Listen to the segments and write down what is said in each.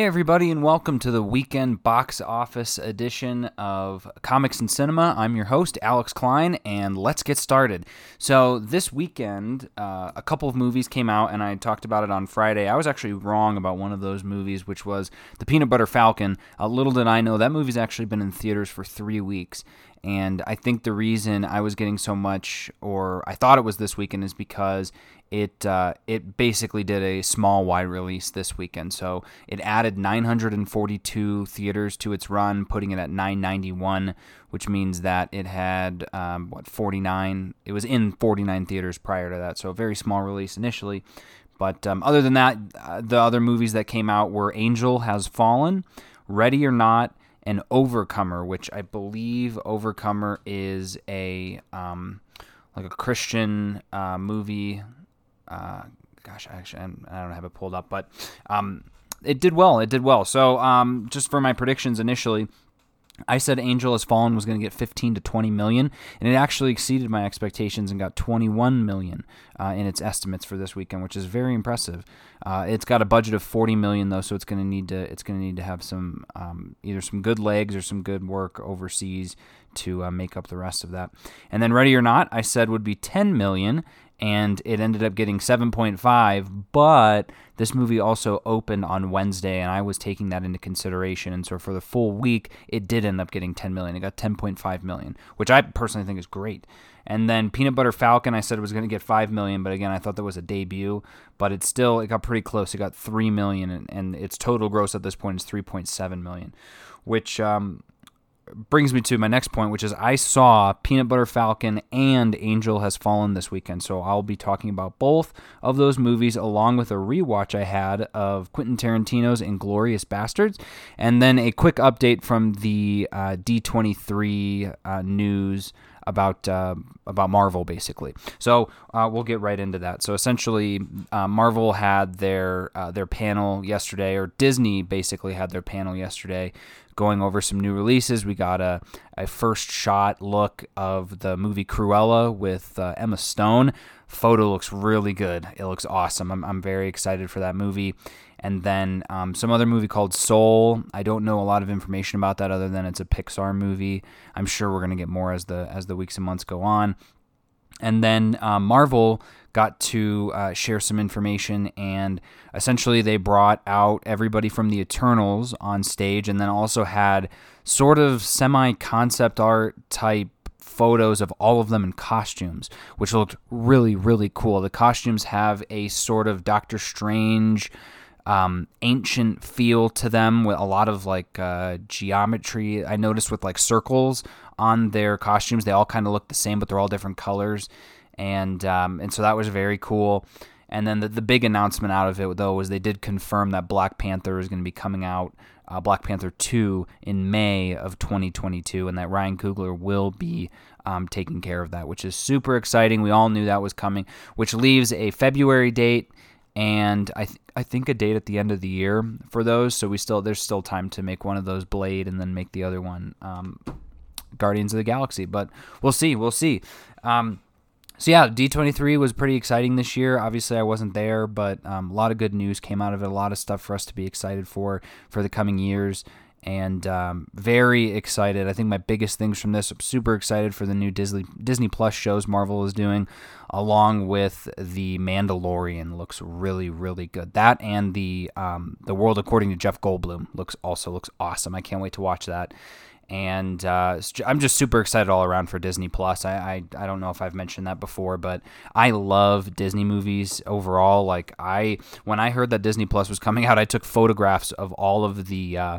Hey, everybody, and welcome to the weekend box office edition of Comics and Cinema. I'm your host, Alex Klein, and let's get started. So, this weekend, uh, a couple of movies came out, and I talked about it on Friday. I was actually wrong about one of those movies, which was The Peanut Butter Falcon. Uh, little did I know that movie's actually been in theaters for three weeks. And I think the reason I was getting so much, or I thought it was this weekend, is because it uh, it basically did a small wide release this weekend. So it added 942 theaters to its run, putting it at 991, which means that it had um, what 49. It was in 49 theaters prior to that, so a very small release initially. But um, other than that, uh, the other movies that came out were Angel Has Fallen, Ready or Not, and Overcomer, which I believe Overcomer is a um, like a Christian uh, movie uh, gosh, I actually, I don't have it pulled up, but um, it did well. It did well. So um, just for my predictions initially, I said Angel Has Fallen was going to get 15 to 20 million, and it actually exceeded my expectations and got 21 million uh, in its estimates for this weekend, which is very impressive. Uh, it's got a budget of 40 million though, so it's going to need to it's going to need to have some um, either some good legs or some good work overseas to uh, make up the rest of that. And then Ready or Not, I said would be 10 million, and it ended up getting 7.5 but this movie also opened on wednesday and i was taking that into consideration and so for the full week it did end up getting 10 million. It got 10.5 million which i personally think is great. And then peanut butter falcon i said it was going to get 5 million but again i thought that was a debut but it still it got pretty close. It got 3 million and, and its total gross at this point is 3.7 million which um, brings me to my next point, which is I saw Peanut Butter Falcon and Angel Has Fallen this weekend. So I'll be talking about both of those movies along with a rewatch I had of Quentin Tarantino's Inglourious Basterds, And then a quick update from the uh, D23 uh, news about uh, about Marvel, basically. So uh, we'll get right into that. So essentially, uh, Marvel had their uh, their panel yesterday, or Disney basically had their panel yesterday, going over some new releases. We got a, a first shot look of the movie Cruella with uh, Emma Stone. Photo looks really good. It looks awesome. I'm, I'm very excited for that movie. And then um, some other movie called Soul. I don't know a lot of information about that other than it's a Pixar movie. I'm sure we're gonna get more as the as the weeks and months go on. And then um, Marvel got to uh, share some information, and essentially they brought out everybody from the Eternals on stage, and then also had sort of semi concept art type photos of all of them in costumes, which looked really, really cool. The costumes have a sort of Doctor Strange. Um, ancient feel to them with a lot of like uh, geometry. I noticed with like circles on their costumes, they all kind of look the same, but they're all different colors and um, and so that was very cool. And then the, the big announcement out of it though was they did confirm that Black Panther is going to be coming out, uh, Black Panther two in May of 2022, and that Ryan Coogler will be um, taking care of that, which is super exciting. We all knew that was coming, which leaves a February date and I th- I think a date at the end of the year for those. So we still there's still time to make one of those Blade and then make the other one um, Guardians of the Galaxy. But we'll see, we'll see. Um, so yeah, D23 was pretty exciting this year. Obviously, I wasn't there, but um, a lot of good news came out of it. A lot of stuff for us to be excited for for the coming years, and um, very excited. I think my biggest things from this, I'm super excited for the new Disney Disney Plus shows Marvel is doing, along with the Mandalorian. Looks really really good. That and the um, the World According to Jeff Goldblum looks also looks awesome. I can't wait to watch that and uh, I'm just super excited all around for Disney Plus. I, I, I don't know if I've mentioned that before, but I love Disney movies overall. Like I when I heard that Disney Plus was coming out, I took photographs of all of the. Uh,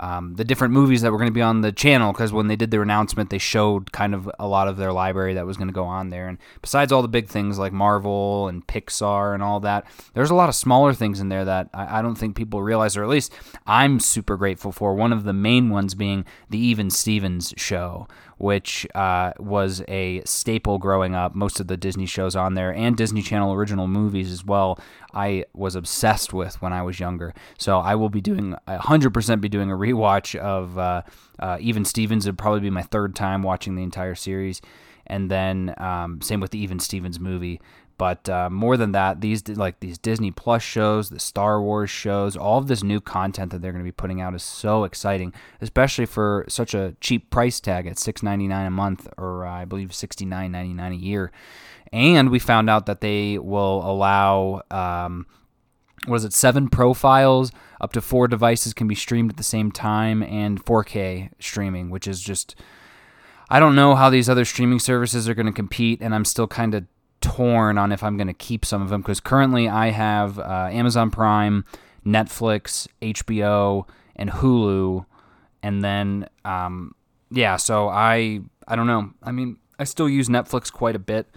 um, the different movies that were going to be on the channel because when they did their announcement, they showed kind of a lot of their library that was going to go on there. And besides all the big things like Marvel and Pixar and all that, there's a lot of smaller things in there that I, I don't think people realize, or at least I'm super grateful for. One of the main ones being the Even Stevens show, which uh, was a staple growing up. Most of the Disney shows on there and Disney Channel original movies as well. I was obsessed with when I was younger. So I will be doing 100% be doing a rewatch of uh, uh, Even Stevens. It'd probably be my third time watching the entire series, and then um, same with the Even Stevens movie. But uh, more than that, these like these Disney Plus shows, the Star Wars shows, all of this new content that they're going to be putting out is so exciting, especially for such a cheap price tag at six ninety nine a month, or uh, I believe sixty nine ninety nine a year. And we found out that they will allow. Um, what is it, seven profiles, up to four devices can be streamed at the same time, and 4K streaming, which is just. I don't know how these other streaming services are going to compete, and I'm still kind of torn on if I'm going to keep some of them because currently I have uh, Amazon Prime, Netflix, HBO, and Hulu, and then um, yeah. So I I don't know. I mean, I still use Netflix quite a bit.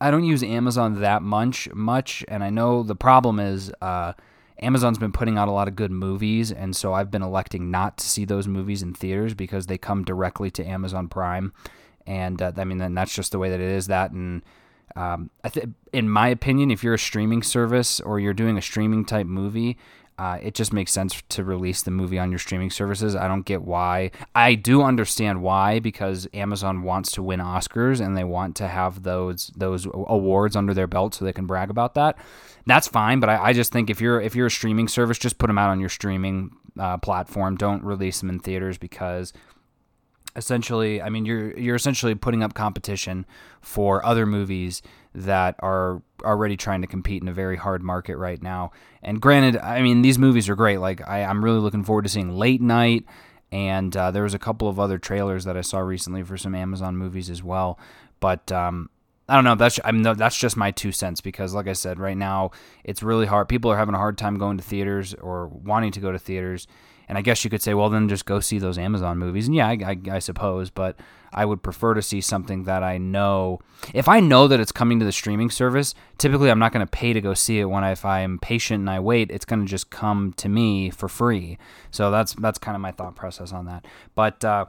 I don't use Amazon that much, much, and I know the problem is uh, Amazon's been putting out a lot of good movies, and so I've been electing not to see those movies in theaters because they come directly to Amazon Prime, and uh, I mean, that's just the way that it is. That and um, I th- in my opinion, if you're a streaming service or you're doing a streaming type movie, uh, it just makes sense to release the movie on your streaming services. I don't get why. I do understand why because Amazon wants to win Oscars and they want to have those those awards under their belt so they can brag about that. That's fine, but I, I just think if you're if you're a streaming service, just put them out on your streaming uh, platform. Don't release them in theaters because essentially, I mean, you're you're essentially putting up competition for other movies that are already trying to compete in a very hard market right now. And granted, I mean, these movies are great. Like, I, am really looking forward to seeing Late Night. And uh, there was a couple of other trailers that I saw recently for some Amazon movies as well. But um, I don't know. That's I mean, that's just my two cents because, like I said, right now it's really hard. People are having a hard time going to theaters or wanting to go to theaters and I guess you could say, well, then just go see those Amazon movies. And yeah, I, I, I, suppose, but I would prefer to see something that I know. If I know that it's coming to the streaming service, typically I'm not going to pay to go see it. When I, if I'm patient and I wait, it's going to just come to me for free. So that's that's kind of my thought process on that. But uh,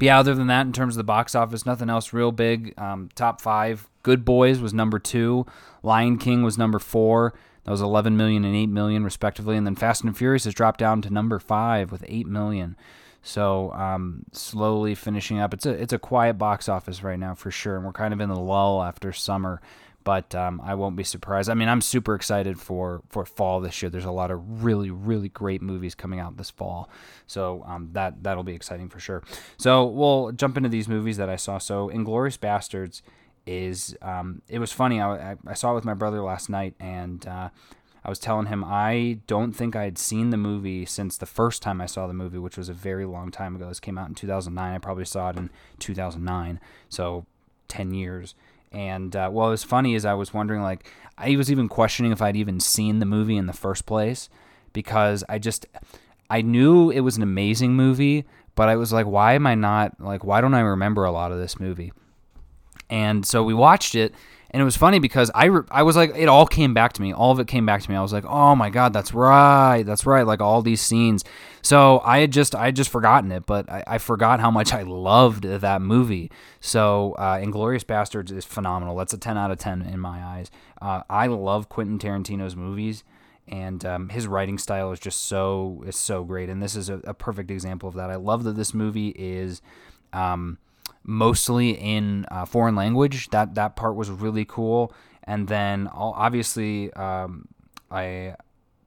yeah, other than that, in terms of the box office, nothing else real big. Um, top five: Good Boys was number two, Lion King was number four. That was 11 million and 8 million respectively, and then Fast and Furious has dropped down to number five with 8 million. So um, slowly finishing up. It's a it's a quiet box office right now for sure, and we're kind of in the lull after summer. But um, I won't be surprised. I mean, I'm super excited for for fall this year. There's a lot of really really great movies coming out this fall, so um, that that'll be exciting for sure. So we'll jump into these movies that I saw. So Inglourious Basterds is um, it was funny. I, I saw it with my brother last night, and uh, I was telling him I don't think I had seen the movie since the first time I saw the movie, which was a very long time ago. This came out in 2009. I probably saw it in 2009, so 10 years. And uh, what was funny is I was wondering, like, I was even questioning if I'd even seen the movie in the first place because I just I knew it was an amazing movie, but I was like, why am I not like, why don't I remember a lot of this movie? And so we watched it, and it was funny because I, re- I was like, it all came back to me. All of it came back to me. I was like, oh my God, that's right. That's right. Like all these scenes. So I had just, I had just forgotten it, but I, I forgot how much I loved that movie. So uh, Inglourious Basterds is phenomenal. That's a 10 out of 10 in my eyes. Uh, I love Quentin Tarantino's movies and um, his writing style is just so is so great and this is a, a, perfect example of that i love that this movie is um, mostly in uh, foreign language. That that part was really cool. And then obviously, um, I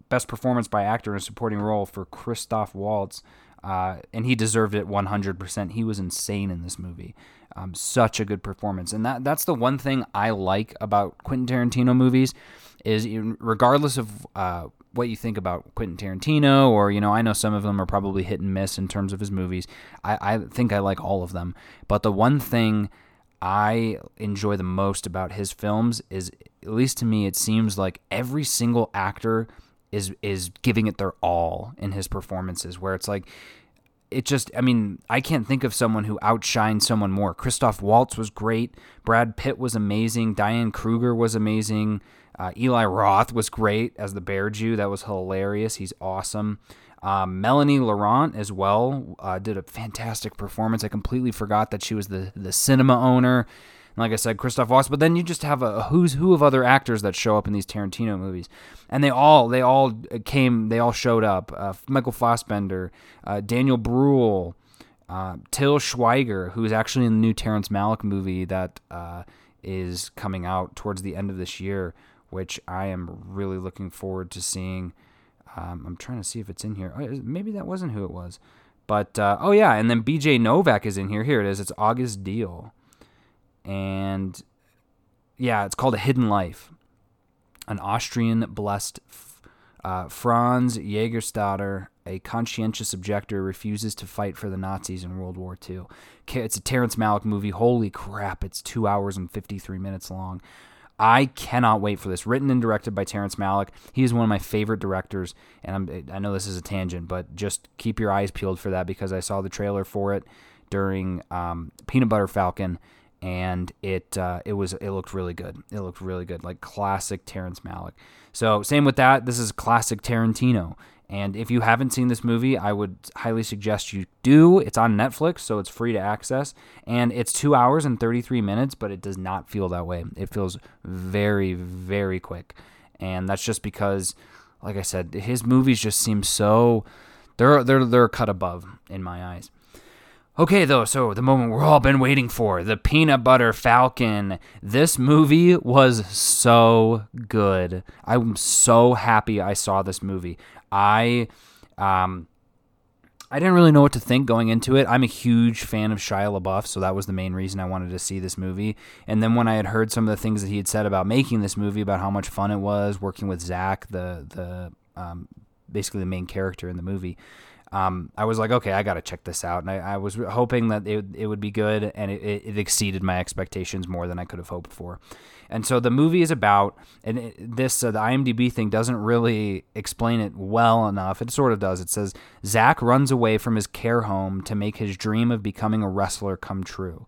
best performance by actor in a supporting role for Christoph Waltz, uh, and he deserved it 100%. He was insane in this movie. Um, such a good performance, and that that's the one thing I like about Quentin Tarantino movies is regardless of uh, what you think about Quentin Tarantino, or you know, I know some of them are probably hit and miss in terms of his movies. I, I think I like all of them, but the one thing I enjoy the most about his films is, at least to me, it seems like every single actor is is giving it their all in his performances. Where it's like it just I mean, I can't think of someone who outshines someone more. Christoph Waltz was great, Brad Pitt was amazing, Diane Kruger was amazing, uh, Eli Roth was great as the Bear Jew. That was hilarious. He's awesome. Um, Melanie Laurent as well uh, did a fantastic performance. I completely forgot that she was the the cinema owner. And like I said, Christoph Waltz. But then you just have a, who's who of other actors that show up in these Tarantino movies, and they all they all came. They all showed up. Uh, Michael Fassbender, uh, Daniel Bruhl, uh, Till Schweiger, who is actually in the new Terrence Malick movie that uh, is coming out towards the end of this year, which I am really looking forward to seeing. Um, I'm trying to see if it's in here. Oh, maybe that wasn't who it was. But uh, oh yeah, and then BJ Novak is in here. Here it is. It's August Diehl, and yeah, it's called A Hidden Life. An Austrian blessed uh, Franz Jägerstätter, a conscientious objector, refuses to fight for the Nazis in World War II. It's a Terrence Malick movie. Holy crap! It's two hours and fifty three minutes long. I cannot wait for this. Written and directed by Terrence Malick. He is one of my favorite directors, and I'm, I know this is a tangent, but just keep your eyes peeled for that because I saw the trailer for it during um, Peanut Butter Falcon, and it uh, it was it looked really good. It looked really good, like classic Terrence Malick. So same with that. This is classic Tarantino. And if you haven't seen this movie, I would highly suggest you do. It's on Netflix, so it's free to access. And it's two hours and 33 minutes, but it does not feel that way. It feels very, very quick. And that's just because, like I said, his movies just seem so. They're, they're, they're cut above in my eyes. Okay, though, so the moment we've all been waiting for the Peanut Butter Falcon. This movie was so good. I'm so happy I saw this movie. I um I didn't really know what to think going into it. I'm a huge fan of Shia LaBeouf, so that was the main reason I wanted to see this movie. And then when I had heard some of the things that he had said about making this movie, about how much fun it was working with Zach, the the um, basically the main character in the movie, um, I was like, okay, I got to check this out. And I, I, was hoping that it, it would be good, and it, it, exceeded my expectations more than I could have hoped for. And so the movie is about, and it, this, uh, the IMDb thing doesn't really explain it well enough. It sort of does. It says Zach runs away from his care home to make his dream of becoming a wrestler come true.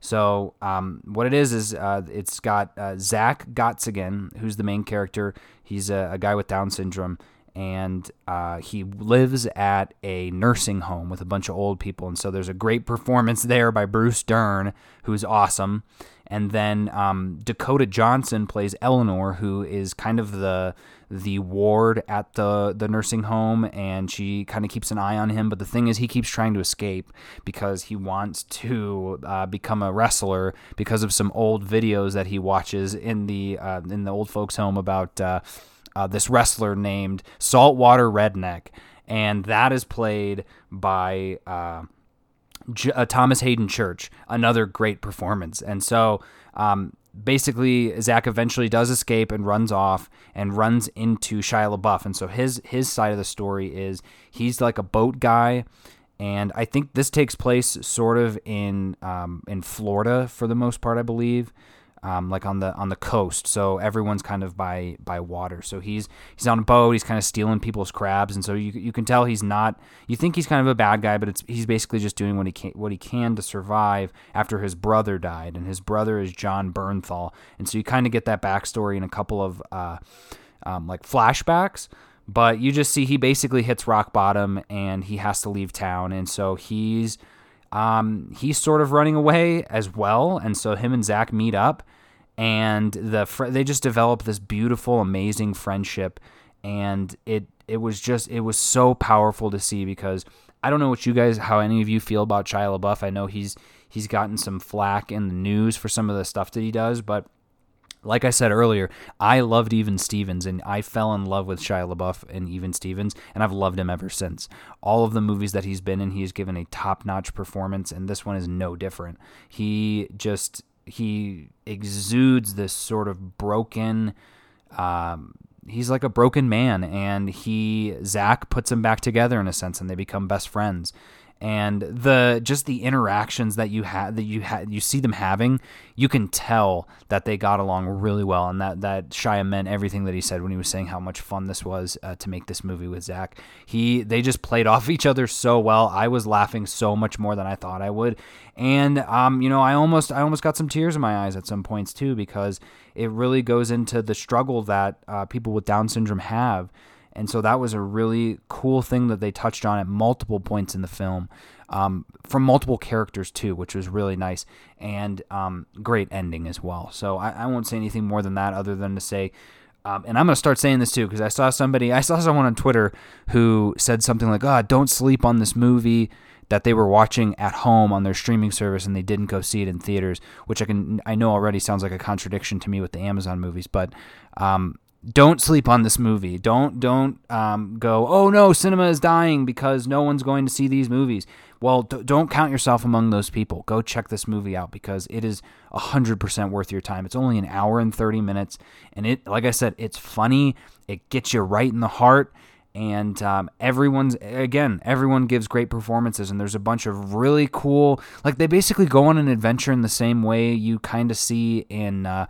So um, what it is is uh, it's got uh, Zach Gottsagen, who's the main character. He's a, a guy with Down syndrome, and uh, he lives at a nursing home with a bunch of old people. And so there's a great performance there by Bruce Dern, who's awesome. And then um, Dakota Johnson plays Eleanor, who is kind of the the ward at the the nursing home, and she kind of keeps an eye on him. But the thing is, he keeps trying to escape because he wants to uh, become a wrestler because of some old videos that he watches in the uh, in the old folks' home about uh, this wrestler named Saltwater Redneck, and that is played by uh, J- uh, Thomas Hayden Church. Another great performance, and so. Um, basically, Zach eventually does escape and runs off and runs into Shia LaBeouf. And so his his side of the story is he's like a boat guy, and I think this takes place sort of in um, in Florida for the most part, I believe um, like on the on the coast. So everyone's kind of by by water. So he's he's on a boat. He's kind of stealing people's crabs, and so you you can tell he's not. You think he's kind of a bad guy, but it's he's basically just doing what he can what he can to survive after his brother died, and his brother is Jon Bernthal, and so you kind of get that backstory in a couple of uh, um, like flashbacks. But you just see he basically hits rock bottom and he has to leave town, and so he's um, he's sort of running away as well, and so him and Zach meet up, and the fr- they just develop this beautiful, amazing friendship, and it it was just it was so powerful to see because I don't know what you guys how any of you feel about Shia LaBeouf. I know he's he's gotten some flack in the news for some of the stuff that he does, but like I said earlier, I loved Even Stevens and I fell in love with Shia LaBeouf and Even Stevens, and I've loved him ever since. All of the movies that he's been in, he has given a top notch performance, and this one is no different. He just he exudes this sort of broken um, he's like a broken man and he Zach puts him back together in a sense and they become best friends and the just the interactions that you had that you had you see them having you can tell that they got along really well and that that Shia meant everything that he said when he was saying how much fun this was uh, to make this movie with Zach he they just played off each other so well. I was laughing so much more than I thought I would. And um you know I almost I almost got some tears in my eyes at some points too because it really goes into the struggle that uh, people with Down syndrome have and so that was a really cool thing that they touched on at multiple points in the film um, from multiple characters too, which was really nice and um, great ending as well. So I, I, won't say anything more than that other than to say. Um, and I'm going to start saying this too because I saw somebody, I saw someone on Twitter who said something like, "Oh, don't sleep on this movie. that they were watching at home on their streaming service and they didn't go see it in theaters, which I can I know already sounds like a contradiction to me with the Amazon movies, but um, don't sleep on this movie. Don't don't um, go. Oh no, cinema is dying because no one's going to see these movies. Well, d- don't count yourself among those people. Go check this movie out because it is hundred percent worth your time. It's only an hour and thirty minutes, and it, like I said, it's funny. It gets you right in the heart and um, everyone's again everyone gives great performances and there's a bunch of really cool like they basically go on an adventure in the same way you kind of see in uh,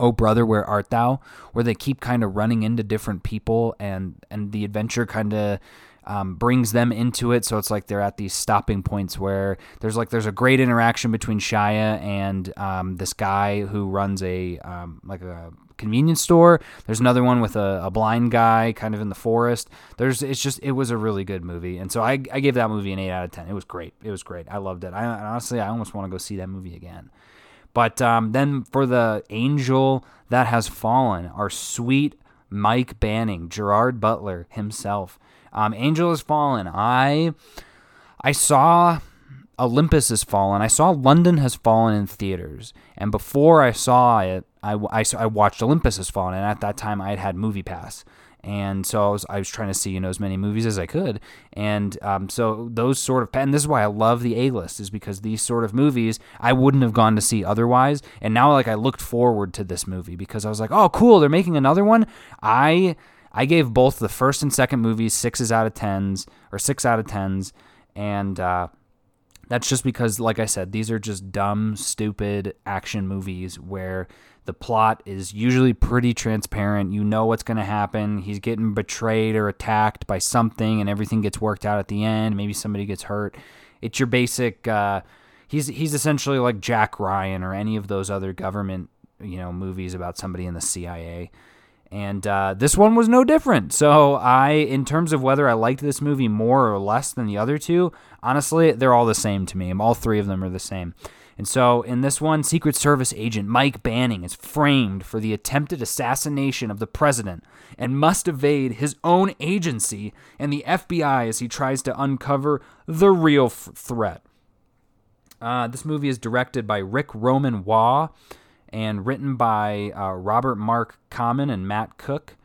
oh brother where art thou where they keep kind of running into different people and and the adventure kind of um, brings them into it so it's like they're at these stopping points where there's like there's a great interaction between shia and um, this guy who runs a um, like a convenience store. There's another one with a, a, blind guy kind of in the forest. There's it's just it was a really good movie, and so I, I gave that movie an eight out of ten. It was great. It was great. I loved it. I honestly I almost want to go see that movie again. But um, then for the angel that has fallen, our sweet Mike Banning, Gerard Butler himself. Um, angel has fallen. I I saw Olympus has fallen. I saw London has fallen in theaters, and before I saw it, I, I, I watched Olympus Has Fallen, and at that time I had had Movie Pass, and so I was I was trying to see you know as many movies as I could, and um, so those sort of and this is why I love the A list is because these sort of movies I wouldn't have gone to see otherwise, and now like I looked forward to this movie because I was like, oh cool, they're making another one. I I gave both the first and second movies sixes out of tens or six out of tens, and uh, that's just because, like I said, these are just dumb, stupid action movies where the plot is usually pretty transparent. You know what's going to happen. He's getting betrayed or attacked by something, and everything gets worked out at the end. Maybe somebody gets hurt. It's your basic. Uh, he's he's essentially like Jack Ryan or any of those other government you know movies about somebody in the CIA. And uh, this one was no different. So I, in terms of whether I liked this movie more or less than the other two, honestly, they're all the same to me. All three of them are the same. And so in this one, Secret Service agent Mike Banning is framed for the attempted assassination of the president and must evade his own agency and the FBI as he tries to uncover the real f- threat. Uh, this movie is directed by Rick Roman Waugh and written by uh, Robert Mark Kamen and Matt Cook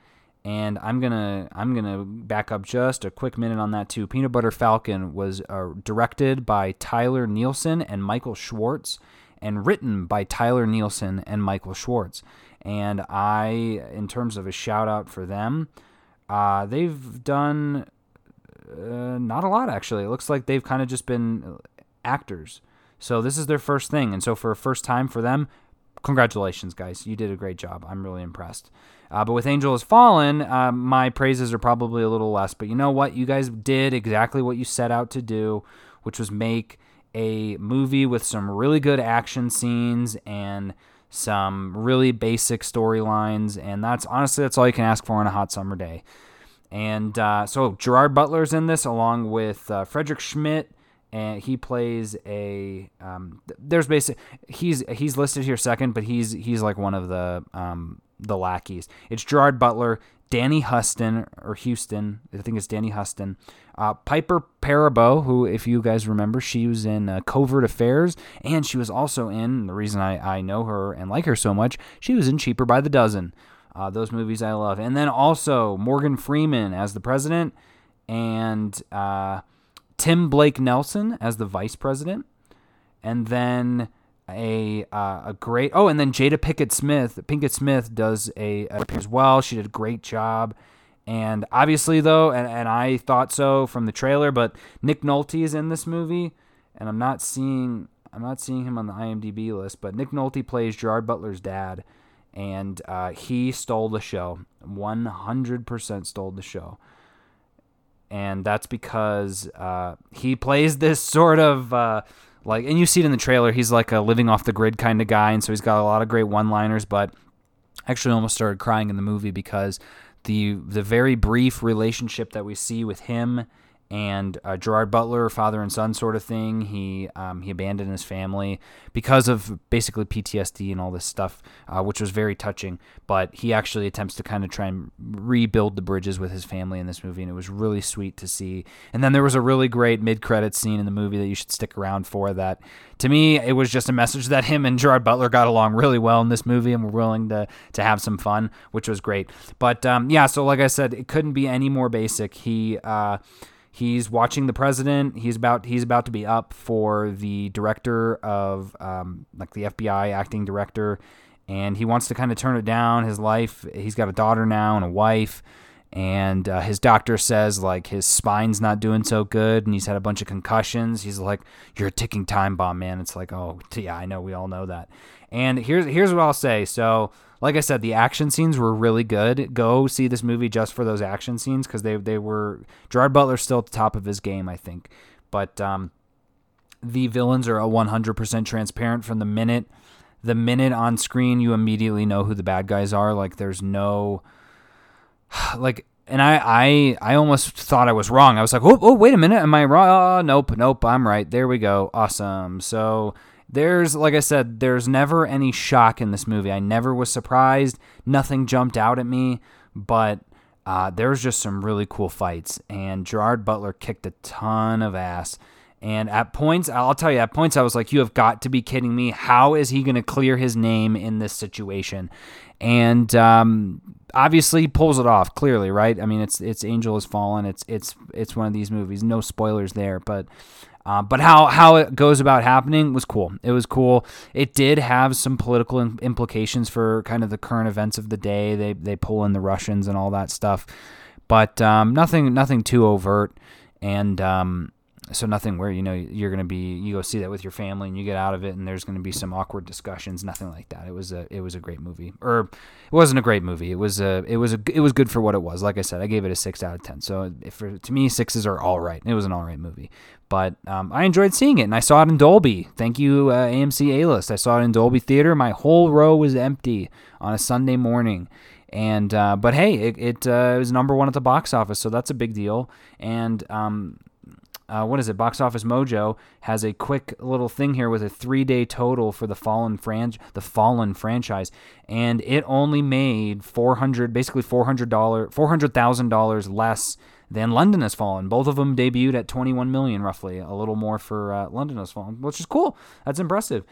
and I'm gonna I'm gonna back up just a quick minute on that too. Peanut Butter Falcon was uh, directed by Tyler Nilson and Michael Schwartz, and written by Tyler Nilson and Michael Schwartz. And I, in terms of a shout out for them, uh, they've done uh, not a lot actually. It looks like they've kind of just been actors. So this is their first thing, and so for a first time for them, congratulations, guys. You did a great job. I'm really impressed. Uh, but with Angel Has Fallen, uh, my praises are probably a little less. But you know what? You guys did exactly what you set out to do, which was make a movie with some really good action scenes and some really basic storylines. And that's honestly, that's all you can ask for on a hot summer day. And uh, so Gerard Butler's in this along with uh, Frederick Schmidt and he plays a um, there's basic he's he's listed here second but he's he's like one of the um, the lackeys. It's gerard butler danny huston or houston i think it's danny huston. Uh, piper perabo who if you guys remember she was in uh, covert affairs and she was also in the reason I, I know her and like her so much she was in cheaper by the dozen. Uh, those movies i love. And then also morgan freeman as the president and uh, Tim Blake Nelson as the vice president, and then a uh, a great oh, and then Jada Pinkett Smith. Pinkett Smith does a, a as well. She did a great job. And obviously, though, and, and I thought so from the trailer, but Nick Nolte is in this movie, and I'm not seeing I'm not seeing him on the IMDb list, but Nick Nolte plays Gerard Butler's dad, and uh, he stole the show. 100% stole the show and that's because uh, he plays this sort of uh, like, and you see it in the trailer. He's like a living off the grid kind of guy, and so he's got a lot of great one-liners. But actually, almost started crying in the movie because the the very brief relationship that we see with him and uh, Gerard Butler, father and son sort of thing. He um, he abandoned his family because of basically PTSD and all this stuff, uh, which was very touching. But he actually attempts to kind of try and rebuild the bridges with his family in this movie, and it was really sweet to see. And then there was a really great mid-credit scene in the movie that you should stick around for. That to me, it was just a message that him and Gerard Butler got along really well in this movie and were willing to to have some fun, which was great. But um, yeah, so like I said, it couldn't be any more basic. He uh, He's watching the president. He's about he's about to be up for the director of um, like the FBI acting director, and he wants to kind of turn it down. His life. He's got a daughter now and a wife, and uh, his doctor says like his spine's not doing so good, and he's had a bunch of concussions. He's like, "You're a ticking time bomb, man." It's like, oh yeah, I know. We all know that. And here's here's what I'll say. So like I said, the action scenes were really good. Go see this movie just for those action scenes because they they were Gerard Butler's still at the top of his game, I think. But um, the villains are 100% transparent from the minute the minute on screen. You immediately know who the bad guys are. Like there's no like. And I, I, I almost thought I was wrong. I was like, oh, oh wait a minute, am I wrong? Oh, nope, nope, I'm right. There we go. Awesome. So there's like I said, there's never any shock in this movie. I never was surprised. Nothing jumped out at me, but uh, there's just some really cool fights. And Gerard Butler kicked a ton of ass. And at points, I'll tell you, at points, I was like, you have got to be kidding me. How is he going to clear his name in this situation? And um, obviously, he pulls it off clearly, right? I mean, it's it's Angel has fallen. It's it's it's one of these movies. No spoilers there, but uh, but how how it goes about happening was cool. It was cool. It did have some political implications for kind of the current events of the day. They they pull in the Russians and all that stuff, but um, nothing nothing too overt. And um, so nothing where you know you're going to be you go see that with your family and you get out of it and there's going to be some awkward discussions nothing like that. It was a it was a great movie. Or it wasn't a great movie. It was a it was a it was good for what it was. Like i said i gave it a 6 out of 10 so if to me sixes are all right. It was an all right movie. But um, i enjoyed seeing it and i saw it in dolby. Thank you uh, amc a list i saw it in dolby theater. My whole row was empty on a sunday morning. And uh, but hey, it, it uh, was number one at the box office, so that's a big deal. And um, uh, what is it? Box Office Mojo has a quick little thing here with a three-day total for the Fallen fran- the Fallen franchise, and it only made four hundred, basically four hundred dollar, four hundred thousand dollars less than London Has Fallen. Both of them debuted at twenty-one million, roughly, a little more for uh, London Has Fallen, which is cool. That's impressive.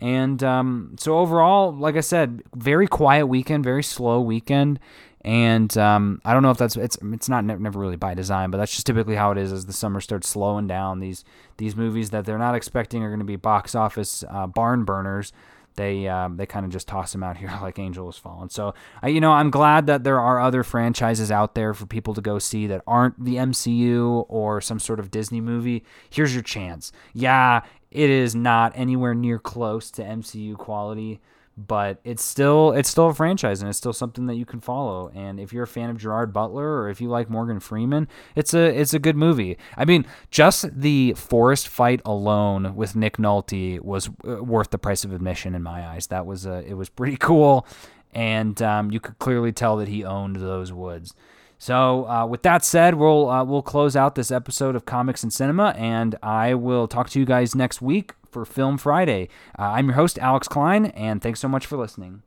And um, so overall, like I said, very quiet weekend, very slow weekend and um, I don't know if that's it's it's not never really by design, but that's just typically how it is as the summer starts slowing down. These these movies that they're not expecting are going to be box office uh, barn burners. They um, they kind of just toss them out here like Angel Has Fallen. So I, you know I'm glad that there are other franchises out there for people to go see that aren't the MCU or some sort of Disney movie. Here's your chance. Yeah, it is not anywhere near close to MCU quality but it's still it's still a franchise and it's still something that you can follow. And if you're a fan of Gerard Butler or if you like Morgan Freeman, it's a it's a good movie. I mean, just the forest fight alone with Nick Nolte was uh, worth the price of admission in my eyes. That was a it was pretty cool, and um, you could clearly tell that he owned those woods. So, uh, with that said, we'll uh, we'll close out this episode of Comics and Cinema, and I will talk to you guys next week for Film Friday. Uh, I'm your host, Alex Klein, and thanks so much for listening.